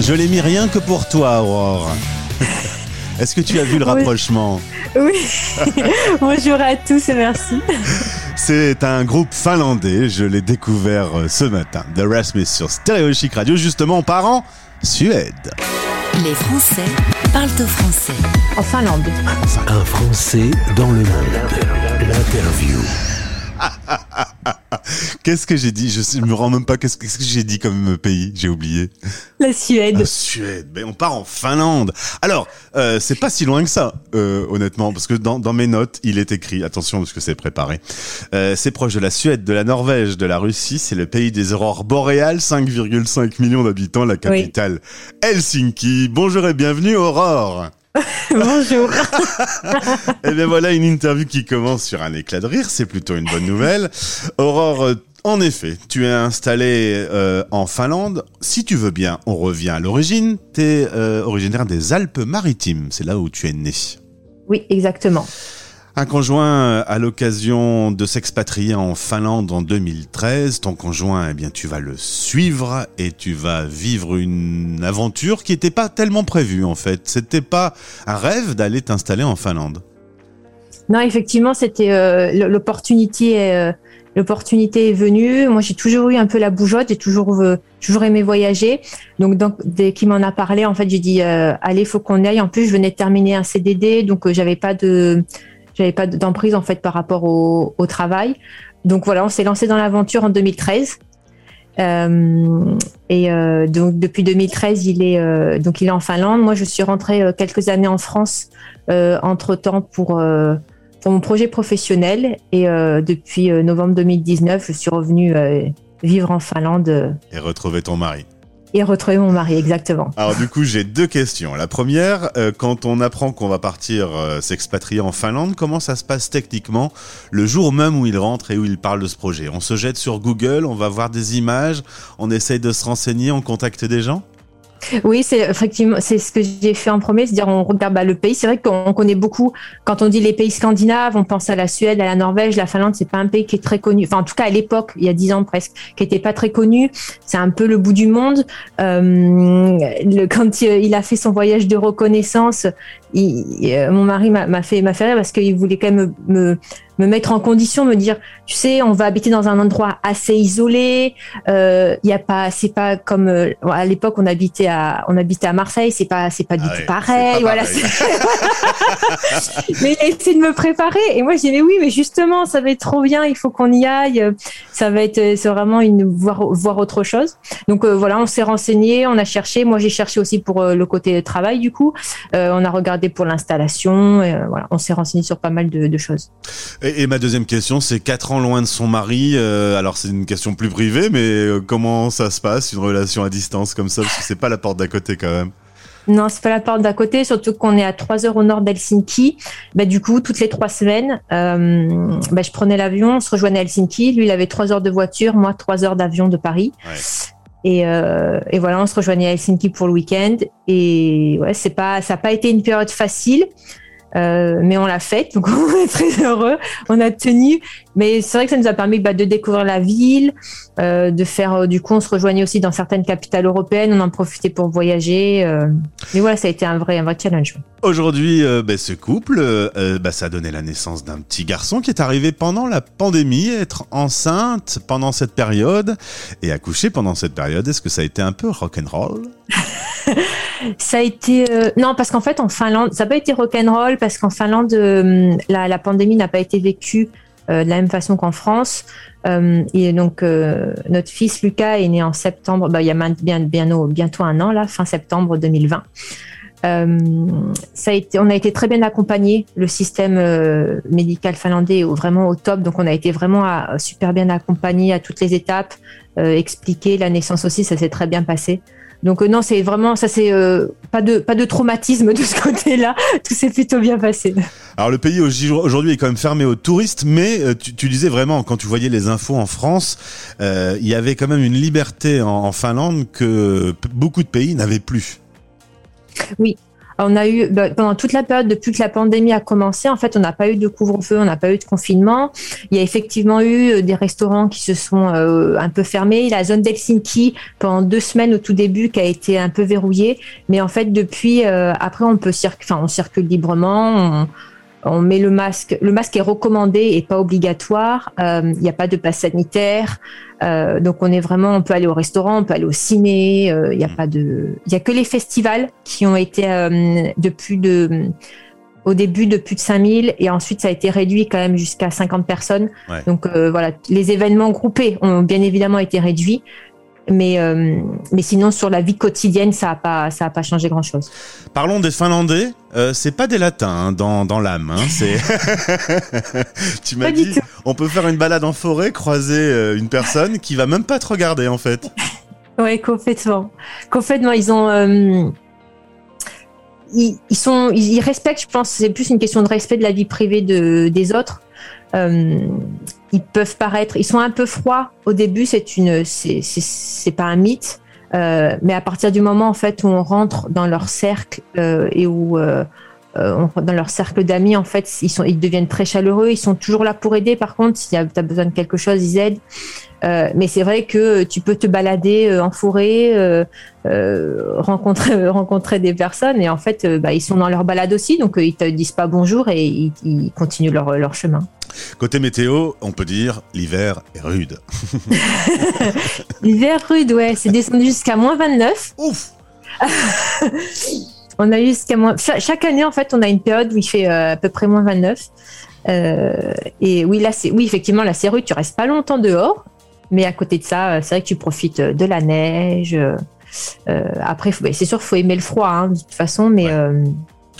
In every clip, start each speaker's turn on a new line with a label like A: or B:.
A: Je l'ai mis rien que pour toi, Aurore. Est-ce que tu as vu le rapprochement
B: Oui. Bonjour à tous et merci.
A: C'est un groupe finlandais, je l'ai découvert euh, ce matin, The Rasmus sur Stereo Chic Radio, justement en parlant Suède.
C: Les Français parlent au français.
B: En Finlande.
D: Un Français dans le monde. L'interview.
A: Qu'est-ce que j'ai dit? Je ne me rends même pas qu'est-ce que j'ai dit comme pays, j'ai oublié.
B: La Suède.
A: La Suède, mais on part en Finlande. Alors, euh, c'est pas si loin que ça, euh, honnêtement, parce que dans, dans, mes notes, il est écrit, attention parce que c'est préparé, euh, c'est proche de la Suède, de la Norvège, de la Russie, c'est le pays des aurores boréales, 5,5 millions d'habitants, la capitale Helsinki. Bonjour et bienvenue Aurore
B: Bonjour.
A: et eh bien voilà une interview qui commence sur un éclat de rire, c'est plutôt une bonne nouvelle. Aurore, euh, en effet, tu es installée euh, en Finlande. Si tu veux bien, on revient à l'origine. Tu es euh, originaire des Alpes-Maritimes, c'est là où tu es né.
B: Oui, exactement.
A: Un conjoint à l'occasion de s'expatrier en Finlande en 2013. Ton conjoint, eh bien, tu vas le suivre et tu vas vivre une aventure qui n'était pas tellement prévue en fait. C'était pas un rêve d'aller t'installer en Finlande.
B: Non, effectivement, c'était euh, l'opportunité. Euh, l'opportunité est venue. Moi, j'ai toujours eu un peu la bougeotte. J'ai toujours euh, toujours aimé voyager. Donc, dès qu'il m'en a parlé, en fait, j'ai dit allez, faut qu'on aille. En plus, je venais de terminer un CDD, donc j'avais pas de j'avais pas d'emprise en fait par rapport au, au travail. Donc voilà, on s'est lancé dans l'aventure en 2013. Euh, et euh, donc depuis 2013, il est euh, donc il est en Finlande. Moi, je suis rentrée euh, quelques années en France euh, entre temps pour pour mon projet professionnel. Et depuis novembre 2019, je suis revenue vivre en Finlande.
A: Et retrouver ton mari
B: et retrouver mon mari, exactement.
A: Alors du coup, j'ai deux questions. La première, euh, quand on apprend qu'on va partir euh, s'expatrier en Finlande, comment ça se passe techniquement le jour même où il rentre et où il parle de ce projet? On se jette sur Google, on va voir des images, on essaye de se renseigner, on contacte des gens?
B: Oui, c'est effectivement c'est ce que j'ai fait en premier, c'est-à-dire on regarde bah, le pays. C'est vrai qu'on connaît beaucoup. Quand on dit les pays scandinaves, on pense à la Suède, à la Norvège, la Finlande. C'est pas un pays qui est très connu. Enfin, en tout cas à l'époque, il y a dix ans presque, qui était pas très connu. C'est un peu le bout du monde. Euh, quand il a fait son voyage de reconnaissance, euh, mon mari m'a fait m'a fait rire parce qu'il voulait quand même me, me, mettre en condition, me dire, tu sais, on va habiter dans un endroit assez isolé. Euh, Il y a pas, c'est pas comme euh, à l'époque on habitait à on habitait à Marseille, c'est pas c'est pas du ah tout pareil. voilà. mais il a essayé de me préparer et moi j'ai dit mais oui, mais justement ça va être trop bien, il faut qu'on y aille. Ça va être c'est vraiment une voir voir autre chose. Donc voilà, on s'est renseigné, on a cherché. Moi j'ai cherché aussi pour le côté travail du coup. on a regardé pour l'installation. Euh, voilà, on s'est renseigné sur pas mal de, choses.
A: Et, ma deuxième question, c'est quatre ans loin de son mari. Euh, alors c'est une question plus privée, mais euh, comment ça se passe une relation à distance comme ça? Parce que c'est pas la porte d'à côté quand même.
B: Non, c'est pas la porte d'à côté, surtout qu'on est à trois heures au nord d'Helsinki. Bah, du coup, toutes les trois semaines, bah, je prenais l'avion, on se rejoignait à Helsinki. Lui, il avait trois heures de voiture, moi trois heures d'avion de Paris. Ouais. Et, euh, et, voilà, on se rejoignait à Helsinki pour le week-end. Et ouais, c'est pas, ça n'a pas été une période facile. Euh, mais on l'a faite, donc on est très heureux. On a tenu, mais c'est vrai que ça nous a permis bah, de découvrir la ville, euh, de faire. Euh, du coup, on se rejoignait aussi dans certaines capitales européennes. On en profitait pour voyager. Mais voilà, ça a été un vrai, un vrai challenge.
A: Aujourd'hui, bah, ce couple, bah, ça a donné la naissance d'un petit garçon qui est arrivé pendant la pandémie, être enceinte pendant cette période et accoucher pendant cette période. Est-ce que ça a été un peu rock'n'roll?
B: ça a été euh, non parce qu'en fait en Finlande ça n'a pas été rock'n'roll parce qu'en Finlande euh, la, pandémie n'a pas été vécue euh, de la même façon qu'en France et donc notre fils Lucas est né en septembre bah, il y a bien, bientôt un an là fin septembre 2020 ça a été, on a été très bien accompagné. Le système médical finlandais est vraiment au top, donc on a été vraiment super bien accompagné à toutes les étapes, expliqué la naissance aussi, ça s'est très bien passé. Donc euh, non, c'est vraiment ça, c'est euh, pas de pas de traumatisme de ce côté-là. Tout s'est plutôt bien passé.
A: Alors le pays aujourd'hui est quand même fermé aux touristes, mais euh, tu, disais vraiment quand tu voyais les infos en France, il y avait quand même une liberté en, Finlande que beaucoup de pays n'avaient plus.
B: Oui. On a eu bah, pendant toute la période depuis que la pandémie a commencé, en fait, on n'a pas eu de couvre-feu, on n'a pas eu de confinement. Il y a effectivement eu euh, des restaurants qui se sont euh, un peu fermés. La zone d'Helsinki pendant deux semaines au tout début qui a été un peu verrouillée, mais en fait depuis euh, après on peut circuler, enfin on circule librement. On met le masque. Le masque est recommandé et pas obligatoire. Il n'y a pas de passe sanitaire. Euh, donc on est vraiment, on peut aller au restaurant, on peut aller au ciné. Il n'y a pas de, il y a que les festivals qui ont été euh, de plus de, au début de plus de 5000 et ensuite ça a été réduit quand même jusqu'à 50 personnes.
A: Ouais.
B: Donc euh, voilà, les événements groupés ont bien évidemment été réduits. Mais, euh, mais sinon, sur la vie quotidienne, ça n'a pas, ça a pas changé grand-chose.
A: Parlons des Finlandais. Euh, c'est pas des latins hein, dans, dans l'âme. Hein, c'est. tu m'as dit, on peut faire une balade en forêt, croiser euh, une personne qui va même pas te regarder en fait.
B: Oui, complètement. Complètement. Ils ont. euh, ils, ils sont, ils, ils respectent, je pense, c'est plus une question de respect de la vie privée de, des autres. Euh, ils peuvent paraître, ils sont un peu froids. Au début, c'est une, c'est, pas un mythe, euh, mais à partir du moment en fait où on rentre dans leur cercle euh, et où euh, dans leur cercle d'amis, en fait, ils sont, ils deviennent très chaleureux. Ils sont toujours là pour aider. Par contre, si tu as besoin de quelque chose, ils aident. Euh, mais c'est vrai que tu peux te balader euh, en forêt, euh, rencontrer rencontrer des personnes et en fait, bah, ils sont dans leur balade aussi, donc ils te disent pas bonjour et ils, ils continuent leur leur chemin.
A: Côté météo, on peut dire l'hiver est rude.
B: L'hiver rude, ouais, c'est descendu jusqu'à moins 29.
A: Ouf
B: On a eu jusqu'à moins. cha- Chaque année, en fait, on a une période où il fait euh, à peu près moins 29. Euh, et oui, là, c'est oui, effectivement, là, c'est rude. Tu restes pas longtemps dehors, mais à côté de ça, euh, c'est vrai que tu profites de la neige. euh, après, c'est sûr, faut aimer le froid, hein, de toute façon, mais
A: Ouais.
B: euh,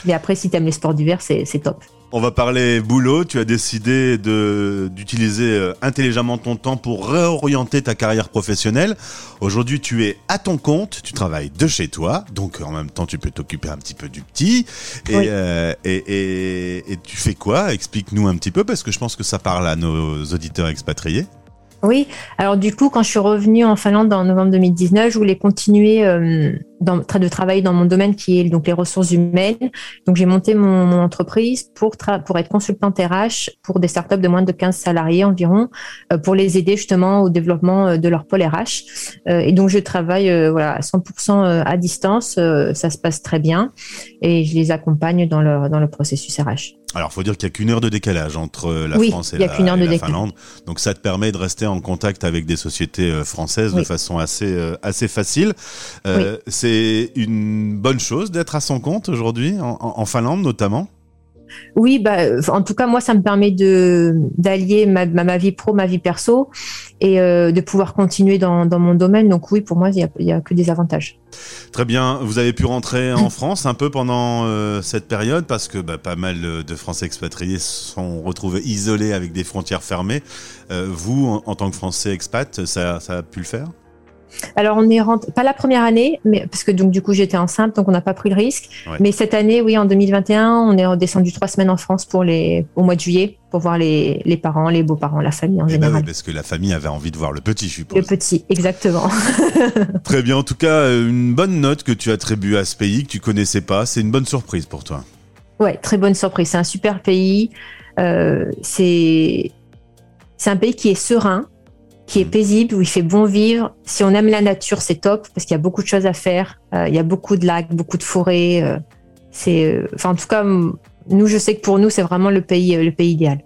B: mais après, si t'aimes les sports d'hiver, c'est top.
A: On va parler boulot. Tu as décidé de d'utiliser euh, intelligemment ton temps pour réorienter ta carrière professionnelle. Aujourd'hui, tu es à ton compte. Tu travailles de chez toi, donc en même temps, tu peux t'occuper un petit peu du petit. Et,
B: Oui.
A: euh, et, et, et tu fais quoi? Explique-nous un petit peu, parce que je pense que ça parle à nos auditeurs expatriés.
B: Oui, alors du coup, quand je suis revenue en Finlande en novembre 2019, je voulais continuer euh, dans, de travailler dans mon domaine qui est donc les ressources humaines. Donc j'ai monté mon, mon entreprise pour, être consultante RH pour des startups de moins de 15 salariés environ, euh, pour les aider justement au développement euh, de leur pôle RH. Euh, et donc je travaille euh, voilà, à 100% à distance, ça se passe très bien et je les accompagne dans leur, dans le processus RH.
A: Alors, faut dire qu'il y a qu'une heure de décalage entre la
B: Oui,
A: France et
B: il
A: la,
B: heure
A: et la. Finlande. Donc, ça te permet de rester en contact avec des sociétés françaises de façon assez assez facile. C'est une bonne chose d'être à son compte aujourd'hui, en, Finlande notamment.
B: Oui, bah, en tout cas, moi, ça me permet de d'allier ma, ma, ma vie pro, ma vie perso, et euh, de pouvoir continuer dans, dans mon domaine. Donc oui, pour moi, il y a, a que des avantages.
A: Très bien. Vous avez pu rentrer en France un peu pendant euh, cette période parce que bah, pas mal de Français expatriés se sont retrouvés isolés avec des frontières fermées. Euh, vous, en, en tant que Français expat, ça, ça a pu le faire?
B: Alors, on est rentré, pas la première année, mais parce que donc du coup, j'étais enceinte, donc on n'a pas pris le risque.
A: Ouais.
B: Mais cette année, oui, en 2021, on est redescendu trois semaines en France pour les au mois de juillet pour voir les, les parents, les beaux-parents, la famille en
A: Eh ben
B: général.
A: oui, parce que la famille avait envie de voir le petit, je suppose.
B: Le petit, exactement.
A: Très bien. En tout cas, euh, une bonne note que tu attribues à ce pays que tu connaissais pas. C'est une bonne surprise pour toi.
B: Ouais, très bonne surprise. C'est un super pays. Euh, c'est c'est un pays qui est serein, qui est
A: Mm.
B: paisible, où il fait bon vivre. Si on aime la nature, c'est top parce qu'il y a beaucoup de choses à faire. Euh, il y a beaucoup de lacs, beaucoup de forêts. euh, c'est, euh, enfin, en tout cas, nous, je sais que pour nous, c'est vraiment le pays, euh, le pays idéal.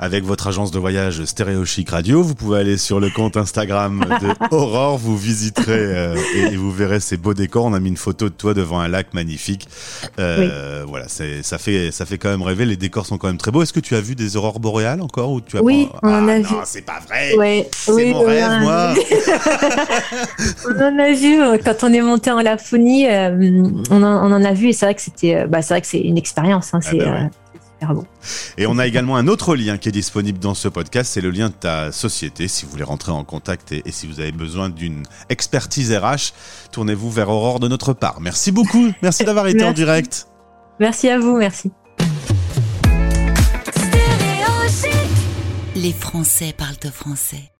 A: Avec votre agence de voyage Stéréo Chic Radio, vous pouvez aller sur le compte Instagram de Aurore, vous visiterez euh, et, et vous verrez ces beaux décors. On a mis une photo de toi devant un lac magnifique. Euh, Voilà, ça fait ça fait quand même rêver. Les décors sont quand même très beaux. Est-ce que tu as vu des aurores boréales encore ou tu as
B: Oui,
A: pas-
B: on en
A: Ah
B: a
A: non,
B: vu.
A: c'est pas vrai.
B: Ouais,
A: C'est mon rêve, moi.
B: on en a vu euh, quand on est monté en Laponie. euh, on, en, on en a vu et c'est vrai que c'était, bah, c'est vrai que c'est une expérience. Hein,
A: Ah
B: c'est
A: bah ouais. Et on a également un autre lien qui est disponible dans ce podcast, c'est le lien de ta société. Si vous voulez rentrer en contact et, et si vous avez besoin d'une expertise RH, tournez-vous vers Aurore de notre part. Merci beaucoup. Merci d'avoir été en direct.
B: Merci à vous, merci.
C: Les Français parlent au français.